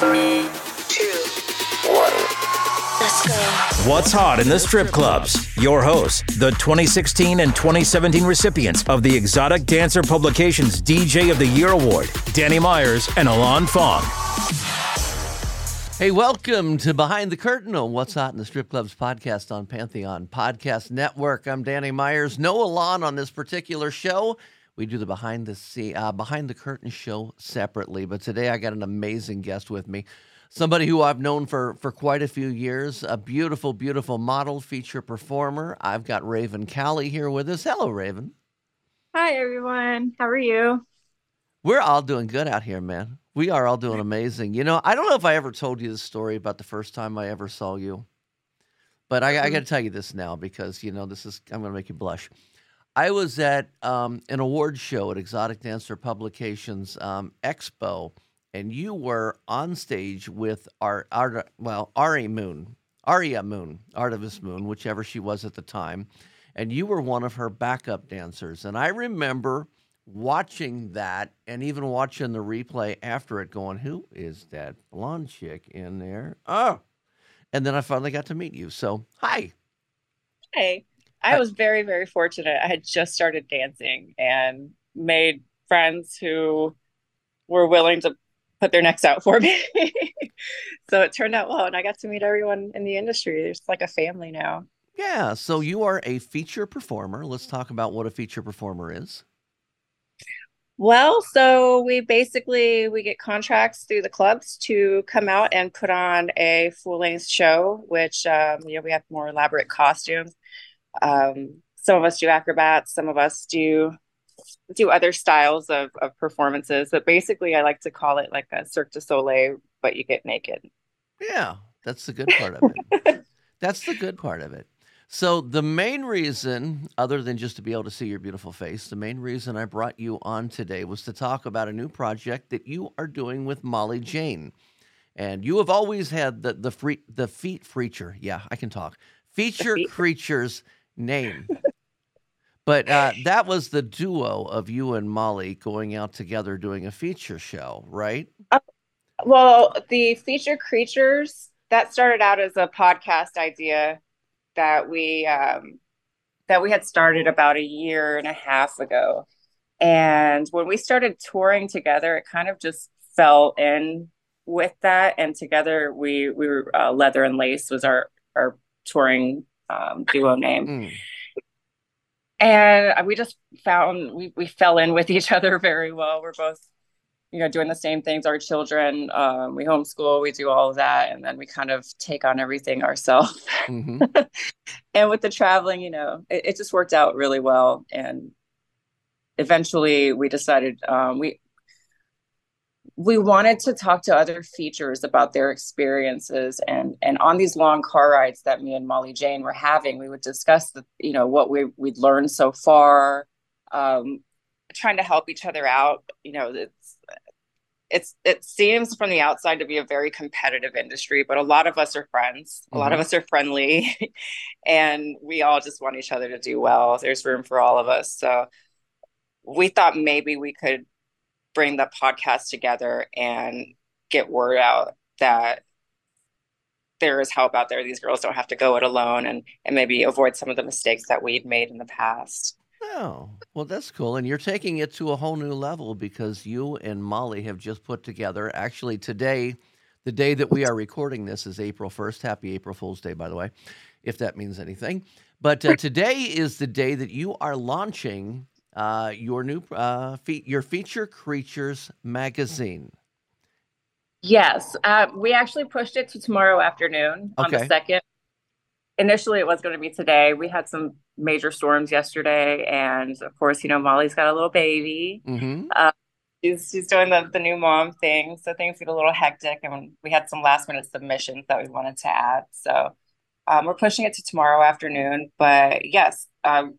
Three, two, one. Let's go. What's hot in the strip clubs? Your hosts, the 2016 and 2017 recipients of the Exotic Dancer Publications DJ of the Year Award, Danny Myers and Alon Fong. Hey, welcome to Behind the Curtain on What's Hot in the Strip Clubs podcast on Pantheon Podcast Network. I'm Danny Myers. No Alon on this particular show. We do the behind the scene, uh, behind the curtain show separately, but today I got an amazing guest with me. Somebody who I've known for for quite a few years, a beautiful, beautiful model, feature performer. I've got Raven Kali here with us. Hello, Raven. Hi, everyone. How are you? We're all doing good out here, man. We are all doing amazing. You know, I don't know if I ever told you the story about the first time I ever saw you, but I, I got to tell you this now because you know this is I'm going to make you blush. I was at um, an award show at Exotic Dancer Publications um, Expo, and you were on stage with our, our well Ari Moon, Aria Moon, Artemis Moon, whichever she was at the time, and you were one of her backup dancers. And I remember watching that and even watching the replay after it, going, "Who is that blonde chick in there?" Oh, and then I finally got to meet you. So hi. Hey. I was very, very fortunate. I had just started dancing and made friends who were willing to put their necks out for me. so it turned out well, and I got to meet everyone in the industry. It's like a family now. Yeah. So you are a feature performer. Let's talk about what a feature performer is. Well, so we basically we get contracts through the clubs to come out and put on a full length show, which um, you know we have more elaborate costumes um, some of us do acrobats, some of us do do other styles of, of performances. But basically, I like to call it like a Cirque du Soleil, but you get naked. Yeah, that's the good part of it. that's the good part of it. So, the main reason, other than just to be able to see your beautiful face, the main reason I brought you on today was to talk about a new project that you are doing with Molly Jane. And you have always had the the free the feet feature. Yeah, I can talk. Feature creatures name. but uh, that was the duo of you and Molly going out together doing a feature show, right? Uh, well, the feature creatures that started out as a podcast idea that we um, that we had started about a year and a half ago. And when we started touring together, it kind of just fell in with that. And together, we we were uh, Leather and Lace was our our touring um, duo name. Mm. And we just found we, we fell in with each other very well. We're both, you know, doing the same things. Our children, um, we homeschool, we do all of that, and then we kind of take on everything ourselves. Mm-hmm. and with the traveling, you know, it, it, just worked out really well. And eventually, we decided um, we we wanted to talk to other features about their experiences and and on these long car rides that me and molly jane were having we would discuss the you know what we we'd learned so far um trying to help each other out you know it's it's it seems from the outside to be a very competitive industry but a lot of us are friends a mm-hmm. lot of mm-hmm. us are friendly and we all just want each other to do well there's room for all of us so we thought maybe we could bring the podcast together and get word out that there is help out there. These girls don't have to go it alone and and maybe avoid some of the mistakes that we'd made in the past. Oh, well, that's cool. And you're taking it to a whole new level because you and Molly have just put together, actually, today, the day that we are recording this is April 1st. Happy April Fool's Day, by the way, if that means anything. But uh, today is the day that you are launching uh, your new uh, fe- your feature creatures magazine. Yes, uh, we actually pushed it to tomorrow afternoon on the second. Initially, it was going to be today. We had some major storms yesterday, and of course, you know Molly's got a little baby. Mm-hmm. Uh, she's she's doing the the new mom thing, so things get a little hectic, and we had some last minute submissions that we wanted to add. So um, we're pushing it to tomorrow afternoon. But yes, um,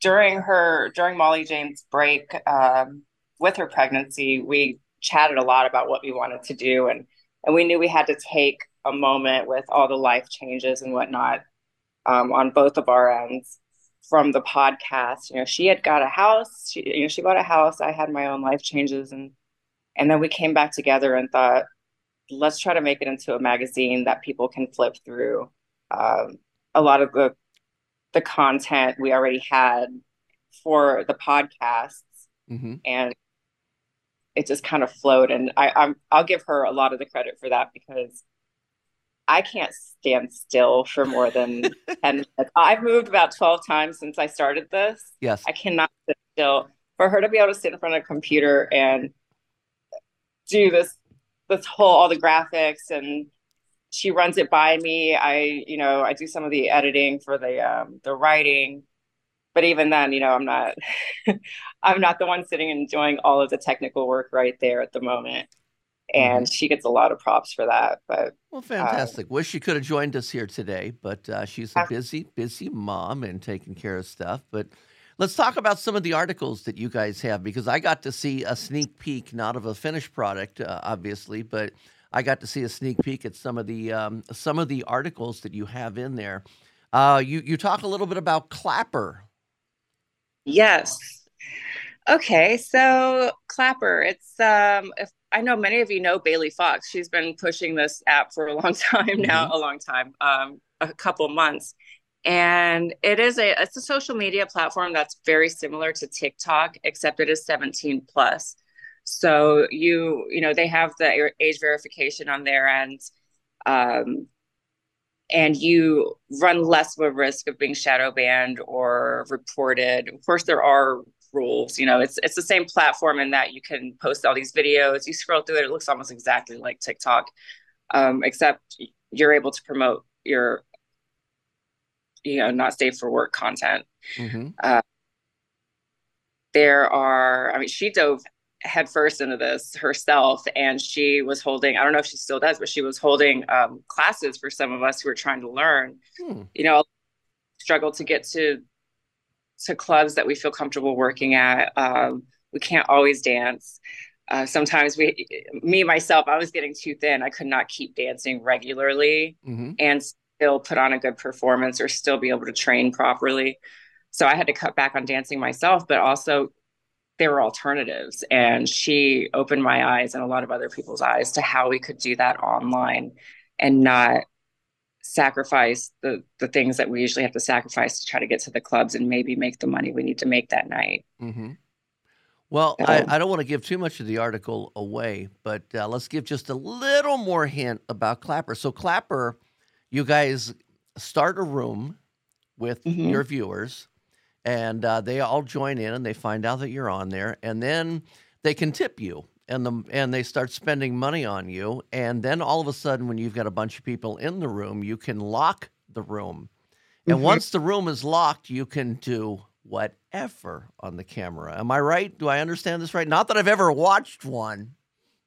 during her during Molly Jane's break um, with her pregnancy, we chatted a lot about what we wanted to do, and and we knew we had to take a moment with all the life changes and whatnot um, on both of our ends from the podcast. You know, she had got a house. She, you know, she bought a house. I had my own life changes, and and then we came back together and thought, let's try to make it into a magazine that people can flip through. Um, a lot of the the content we already had for the podcasts, mm-hmm. and it just kind of flowed. And I, I'm I'll give her a lot of the credit for that because I can't stand still for more than 10 minutes. I've moved about 12 times since I started this. Yes. I cannot sit still. For her to be able to sit in front of a computer and do this this whole all the graphics and she runs it by me. I, you know, I do some of the editing for the um the writing. But even then, you know, I'm not I'm not the one sitting and doing all of the technical work right there at the moment. And mm-hmm. she gets a lot of props for that. But well, fantastic. Um, Wish she could have joined us here today, but uh, she's a busy, busy mom and taking care of stuff. But let's talk about some of the articles that you guys have because I got to see a sneak peek, not of a finished product, uh, obviously, but I got to see a sneak peek at some of the um, some of the articles that you have in there. Uh, you you talk a little bit about Clapper. Yes. Okay, so Clapper, it's um, if I know many of you know Bailey Fox. She's been pushing this app for a long time now, mm-hmm. a long time, um, a couple months. And it is a it's a social media platform that's very similar to TikTok, except it is 17 plus. So you you know they have the age verification on their end, um, and you run less of a risk of being shadow banned or reported. Of course, there are rules. You know, it's it's the same platform in that you can post all these videos. You scroll through it, it looks almost exactly like TikTok, um, except you're able to promote your, you know, not safe for work content. Mm-hmm. Uh, there are, I mean, she dove headfirst into this herself, and she was holding. I don't know if she still does, but she was holding um, classes for some of us who were trying to learn. Hmm. You know, struggle to get to to clubs that we feel comfortable working at. Um, we can't always dance. Uh, sometimes we, me myself, I was getting too thin. I could not keep dancing regularly mm-hmm. and still put on a good performance or still be able to train properly. So I had to cut back on dancing myself, but also there were alternatives. And she opened my eyes and a lot of other people's eyes to how we could do that online and not sacrifice the the things that we usually have to sacrifice to try to get to the clubs and maybe make the money we need to make that night. Mm-hmm. Well, so, I, I, don't want to give too much of the article away, but uh, let's give just a little more hint about Clapper. So, Clapper, you guys start a room with mm-hmm. your viewers, and uh, they all join in and they find out that you're on there, and then they can tip you and the and they start spending money on you and then all of a sudden when you've got a bunch of people in the room you can lock the room. And mm-hmm. once the room is locked you can do whatever on the camera. Am i right? Do i understand this right? Not that i've ever watched one.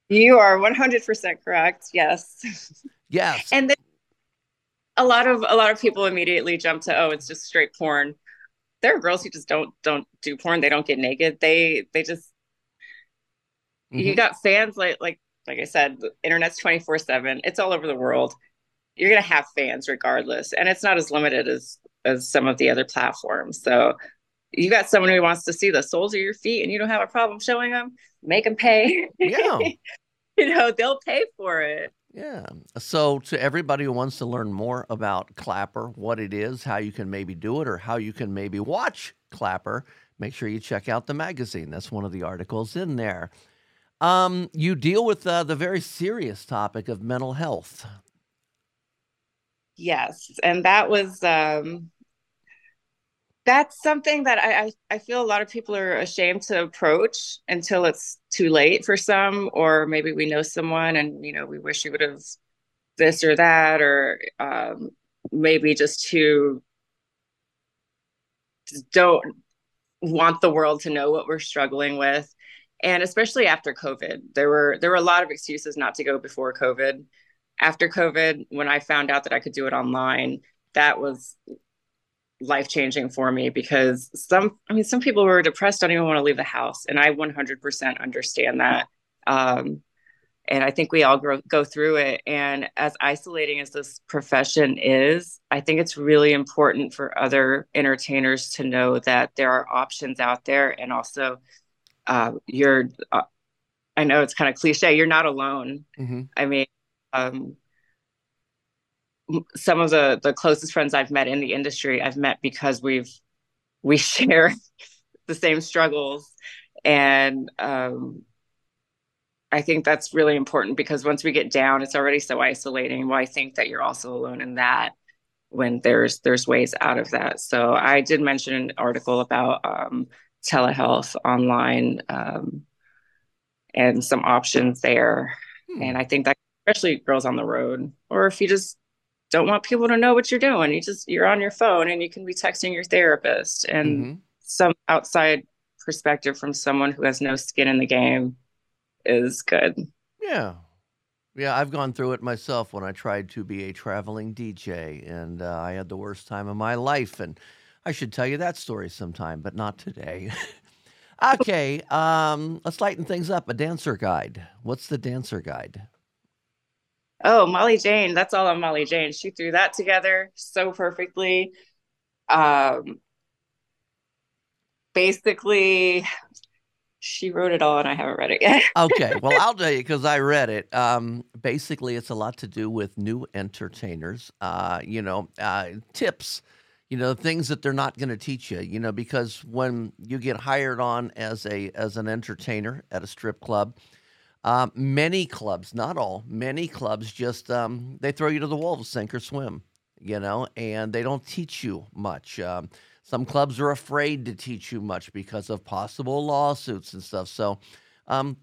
You are 100% correct yes. Yes. And then a lot of a lot of people immediately jump to oh it's just straight porn there are girls who just don't don't do porn they don't get naked they they just Mm-hmm. You got fans like like like I said, the internet's 24 7. It's all over the world. You're gonna have fans regardless. And it's not as limited as as some of the other platforms. So you got someone who wants to see the soles of your feet and you don't have a problem showing them, make them pay. Yeah. you know, they'll pay for it. Yeah. So, to everybody who wants to learn more about Clapper, what it is, how you can maybe do it, or how you can maybe watch Clapper, make sure you check out the magazine. That's one of the articles in there. Um, you deal with uh, the very serious topic of mental health. Yes, and that was um, that's something that I, I, I feel a lot of people are ashamed to approach until it's too late for some, or maybe we know someone and you know we wish we would have this or that, or um, maybe just to just don't want the world to know what we're struggling with. And especially after covid there were there were a lot of excuses not to go before covid. After covid when i found out that i could do it online that was life changing for me because some i mean some people who are depressed don't even want to leave the house and i 100% understand that um, and i think we all grow, go through it and as isolating as this profession is i think it's really important for other entertainers to know that there are options out there and also uh, you're uh, i know it's kind of cliche you're not alone mm-hmm. i mean um, some of the the closest friends I've met in the industry, I've met because we've we share the same struggles, and um, I think that's really important because once we get down, it's already so isolating. Well, I think that you're also alone in that when there's there's ways out of that. So I did mention an article about um, telehealth online um, and some options there, hmm. and I think that especially girls on the road, or if you just don't want people to know what you're doing. You just you're on your phone and you can be texting your therapist and mm-hmm. some outside perspective from someone who has no skin in the game is good. Yeah. Yeah, I've gone through it myself when I tried to be a traveling DJ and uh, I had the worst time of my life and I should tell you that story sometime, but not today. okay, um, let's lighten things up. A dancer guide. What's the dancer guide? Oh, Molly Jane. That's all on Molly Jane. She threw that together so perfectly. Um, basically, she wrote it all and I haven't read it yet. okay. Well, I'll tell you because I read it. Um, basically, it's a lot to do with new entertainers, uh, you know, uh, tips, you know, things that they're not going to teach you, you know, because when you get hired on as a as an entertainer at a strip club, um, many clubs, not all, many clubs just um, they throw you to the wall sink or swim, you know, and they don't teach you much. Um, some clubs are afraid to teach you much because of possible lawsuits and stuff. So, um,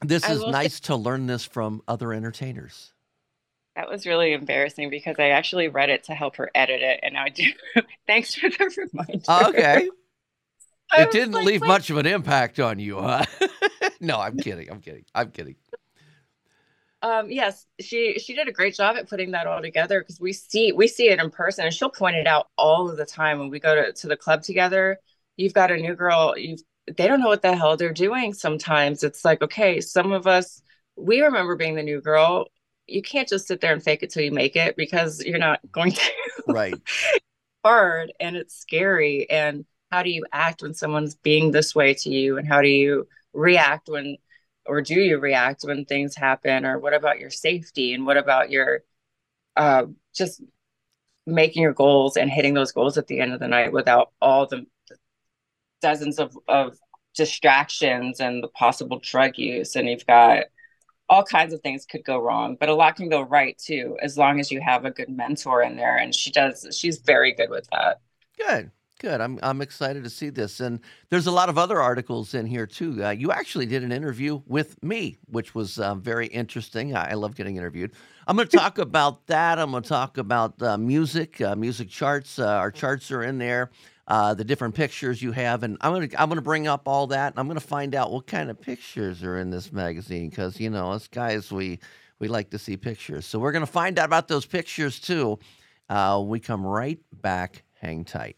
this I is nice to learn this from other entertainers. That was really embarrassing because I actually read it to help her edit it, and now I do. Thanks for the reminder. Okay. it didn't like, leave much of an impact on you, huh? no, I'm kidding. I'm kidding. I'm kidding. Um, yes, she she did a great job at putting that all together because we see we see it in person, and she'll point it out all of the time when we go to, to the club together. You've got a new girl. You've they don't know what the hell they're doing. Sometimes it's like, okay, some of us we remember being the new girl. You can't just sit there and fake it till you make it because you're not going to. Right. hard and it's scary. And how do you act when someone's being this way to you? And how do you react when or do you react when things happen? Or what about your safety? And what about your uh, just making your goals and hitting those goals at the end of the night without all the dozens of, of distractions and the possible drug use? And you've got all kinds of things could go wrong but a lot can go right too as long as you have a good mentor in there. And she does she's very good with that. Good Good. I'm I'm excited to see this, and there's a lot of other articles in here too. Uh, you actually did an interview with me, which was uh, very interesting. I, I, love getting interviewed. I'm going to talk about that. I'm going to talk about uh, music, uh, music charts. Uh, our charts are in there. Uh, the different pictures you have, and I'm gonna I'm gonna bring up all that, and I'm gonna find out what kind of pictures are in this magazine, because you know us guys we we like to see pictures, so we're gonna find out about those pictures too. we come right back. Hang tight.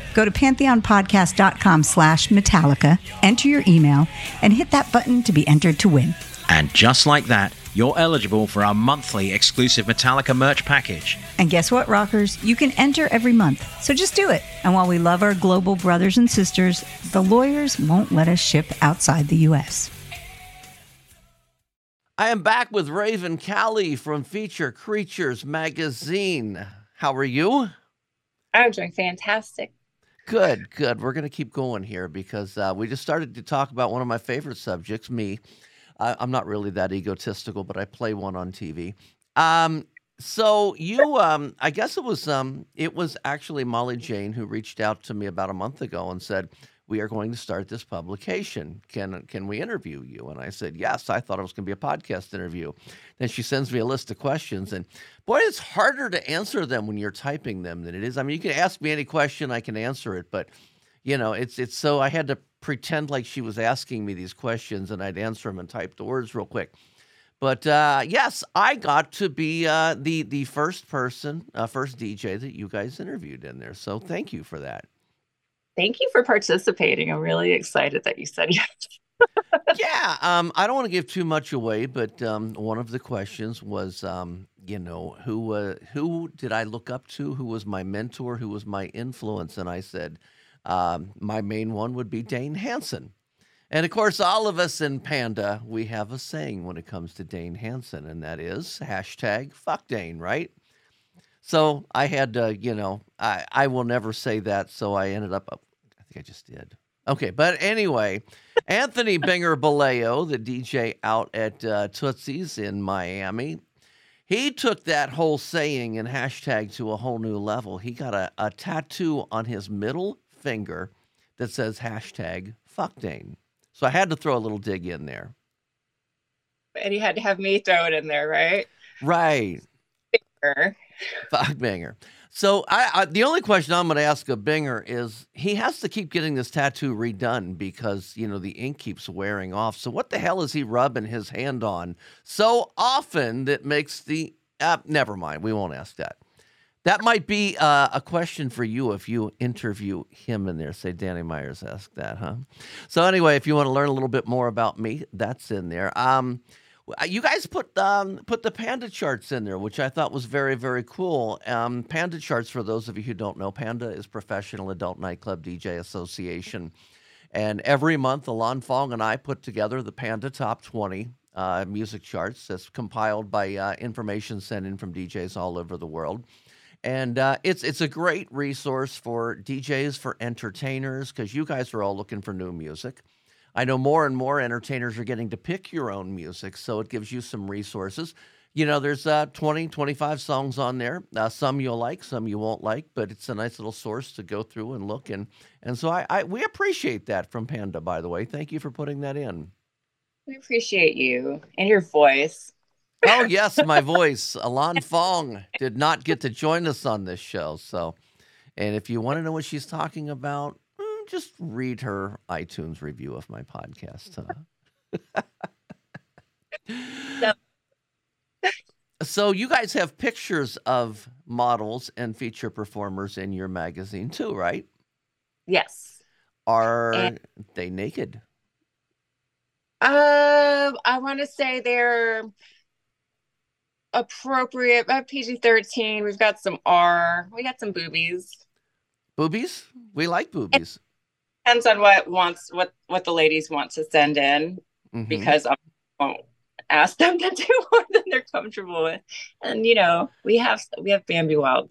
Go to pantheonpodcast.com slash Metallica, enter your email, and hit that button to be entered to win. And just like that, you're eligible for our monthly exclusive Metallica merch package. And guess what, rockers? You can enter every month. So just do it. And while we love our global brothers and sisters, the lawyers won't let us ship outside the U.S. I am back with Raven Kali from Feature Creatures magazine. How are you? I'm doing fantastic. Good, good. We're going to keep going here because uh, we just started to talk about one of my favorite subjects, me. I, am not really that egotistical, but I play one on TV. Um, so you, um, I guess it was, um, it was actually Molly Jane who reached out to me about a month ago and said, "We are going to start this publication. Can can we interview you?" And I said, "Yes." I thought it was going to be a podcast interview. Then she sends me a list of questions, and boy, it's harder to answer them when you're typing them than it is. I mean, you can ask me any question, I can answer it, but you know, it's it's so I had to pretend like she was asking me these questions, and I'd answer them and type the words real quick. But uh, yes, I got to be uh, the the first person, uh, first DJ that you guys interviewed in there. So thank you for that. Thank you for participating. I'm really excited that you said yes. yeah, um, I don't want to give too much away, but um, one of the questions was, um, you know, who uh, who did I look up to? Who was my mentor? Who was my influence? And I said, um, my main one would be Dane Hansen. And of course, all of us in Panda, we have a saying when it comes to Dane Hansen, and that is hashtag fuck Dane, right? So I had to, you know, I, I will never say that. So I ended up, I think I just did. Okay, but anyway, Anthony Binger Bellao, the DJ out at uh, Tootsie's in Miami, he took that whole saying and hashtag to a whole new level. He got a, a tattoo on his middle finger that says hashtag fuck Dane. So I had to throw a little dig in there. And you had to have me throw it in there, right? Right. Fuck Binger. So I, I, the only question I'm going to ask of Binger is he has to keep getting this tattoo redone because you know the ink keeps wearing off. So what the hell is he rubbing his hand on so often that makes the? Uh, never mind. We won't ask that. That might be uh, a question for you if you interview him in there. Say Danny Myers asked that, huh? So anyway, if you want to learn a little bit more about me, that's in there. Um, you guys put um, put the panda charts in there, which I thought was very very cool. Um, panda charts, for those of you who don't know, Panda is Professional Adult Nightclub DJ Association, and every month, Alon Fong and I put together the Panda Top 20 uh, music charts that's compiled by uh, information sent in from DJs all over the world and uh, it's it's a great resource for DJs, for entertainers, because you guys are all looking for new music. I know more and more entertainers are getting to pick your own music, so it gives you some resources. You know, there's uh, 20, 25 songs on there. Uh, some you'll like, some you won't like, but it's a nice little source to go through and look. And, and so I, I we appreciate that from Panda, by the way. Thank you for putting that in. We appreciate you and your voice. Oh yes, my voice. Alon Fong did not get to join us on this show. So, and if you want to know what she's talking about, just read her iTunes review of my podcast. Huh? no. so you guys have pictures of models and feature performers in your magazine too, right? Yes. Are and- they naked? Uh, I want to say they're appropriate uh, PG thirteen. We've got some R. We got some boobies. Boobies? We like boobies. Depends on what wants what what the ladies want to send in mm-hmm. because I won't ask them to do more than they're comfortable with. And you know, we have we have Bambi Wild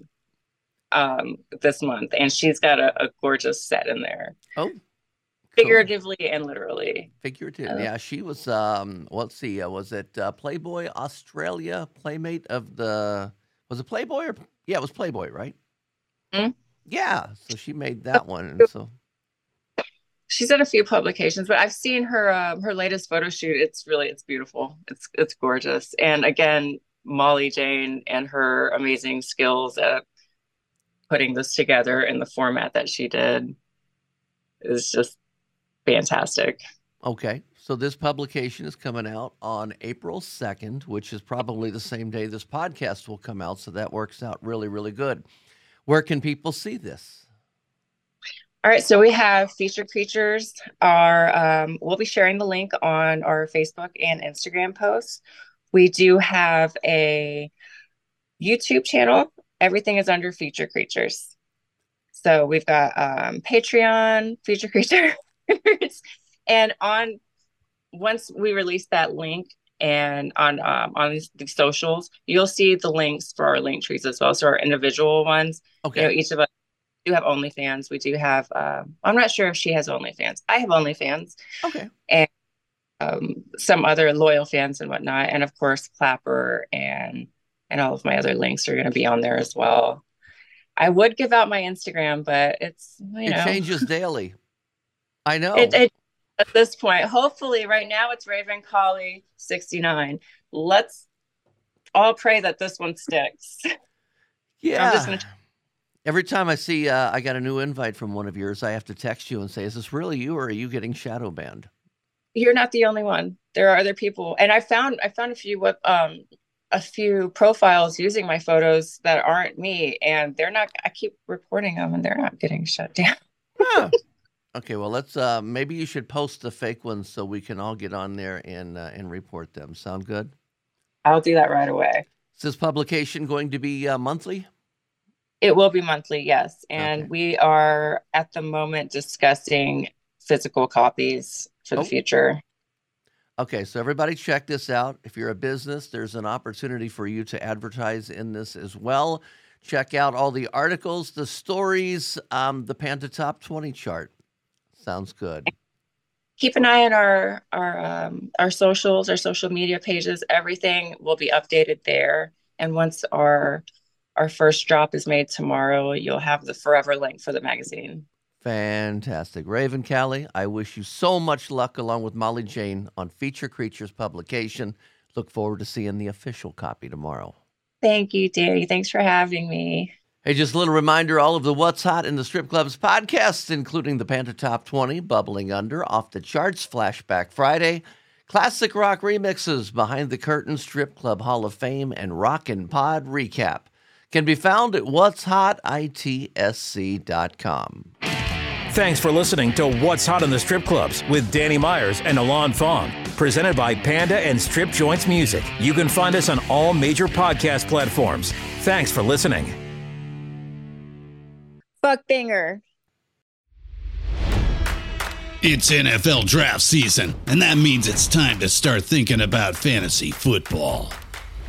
um this month and she's got a, a gorgeous set in there. Oh figuratively and literally. Figurative, uh, yeah. She was. Um, well, let's see. Uh, was it uh, Playboy Australia Playmate of the? Was it Playboy or? Yeah, it was Playboy, right? Mm-hmm. Yeah. So she made that one, and so. She's done a few publications, but I've seen her um, her latest photo shoot. It's really it's beautiful. It's it's gorgeous. And again, Molly Jane and her amazing skills at putting this together in the format that she did is just fantastic. Okay. So this publication is coming out on April 2nd, which is probably the same day this podcast will come out. So that works out really, really good. Where can people see this? All right, so we have featured creatures. Are um, we'll be sharing the link on our Facebook and Instagram posts. We do have a YouTube channel. Everything is under feature creatures. So we've got um, Patreon, feature creatures, and on once we release that link and on um, on the socials, you'll see the links for our link trees as well. So our individual ones. Okay. You know, each of us do have OnlyFans. We do have. Um, I'm not sure if she has OnlyFans. I have OnlyFans. Okay. And um, some other loyal fans and whatnot, and of course Clapper and and all of my other links are going to be on there as well. I would give out my Instagram, but it's you it know, changes daily. I know. It, it, at this point, hopefully, right now it's Raven Kali sixty nine. Let's all pray that this one sticks. Yeah. Every time I see uh, I got a new invite from one of yours, I have to text you and say, "Is this really you, or are you getting shadow banned?" you're not the only one. There are other people, and I found I found a few um a few profiles using my photos that aren't me, and they're not. I keep reporting them, and they're not getting shut down. Okay, well, let's. Uh, maybe you should post the fake ones so we can all get on there and uh, and report them. Sound good? I'll do that right away. Is this publication going to be uh, monthly? It will be monthly, yes. And okay. we are at the moment discussing physical copies for the oh. future. Okay, so everybody check this out. If you're a business, there's an opportunity for you to advertise in this as well. Check out all the articles, the stories, um, the Panda Top 20 chart. Sounds good. Keep an eye on our our um, our socials, our social media pages. Everything will be updated there. And once our our first drop is made tomorrow, you'll have the forever link for the magazine. Fantastic. Raven Kali, I wish you so much luck along with Molly Jane on Feature Creatures publication. Look forward to seeing the official copy tomorrow. Thank you, Danny. Thanks for having me. Hey, just a little reminder all of the What's Hot in the Strip Clubs podcasts, including the Panda Top 20, Bubbling Under, Off the Charts, Flashback Friday, Classic Rock Remixes, Behind the Curtain, Strip Club Hall of Fame, and Rockin' Pod Recap can be found at what's whatshotitsc.com. Thanks for listening to What's Hot in the Strip Clubs with Danny Myers and Alon Fong, presented by Panda and Strip Joints Music. You can find us on all major podcast platforms. Thanks for listening. Fuck Binger. It's NFL draft season, and that means it's time to start thinking about fantasy football.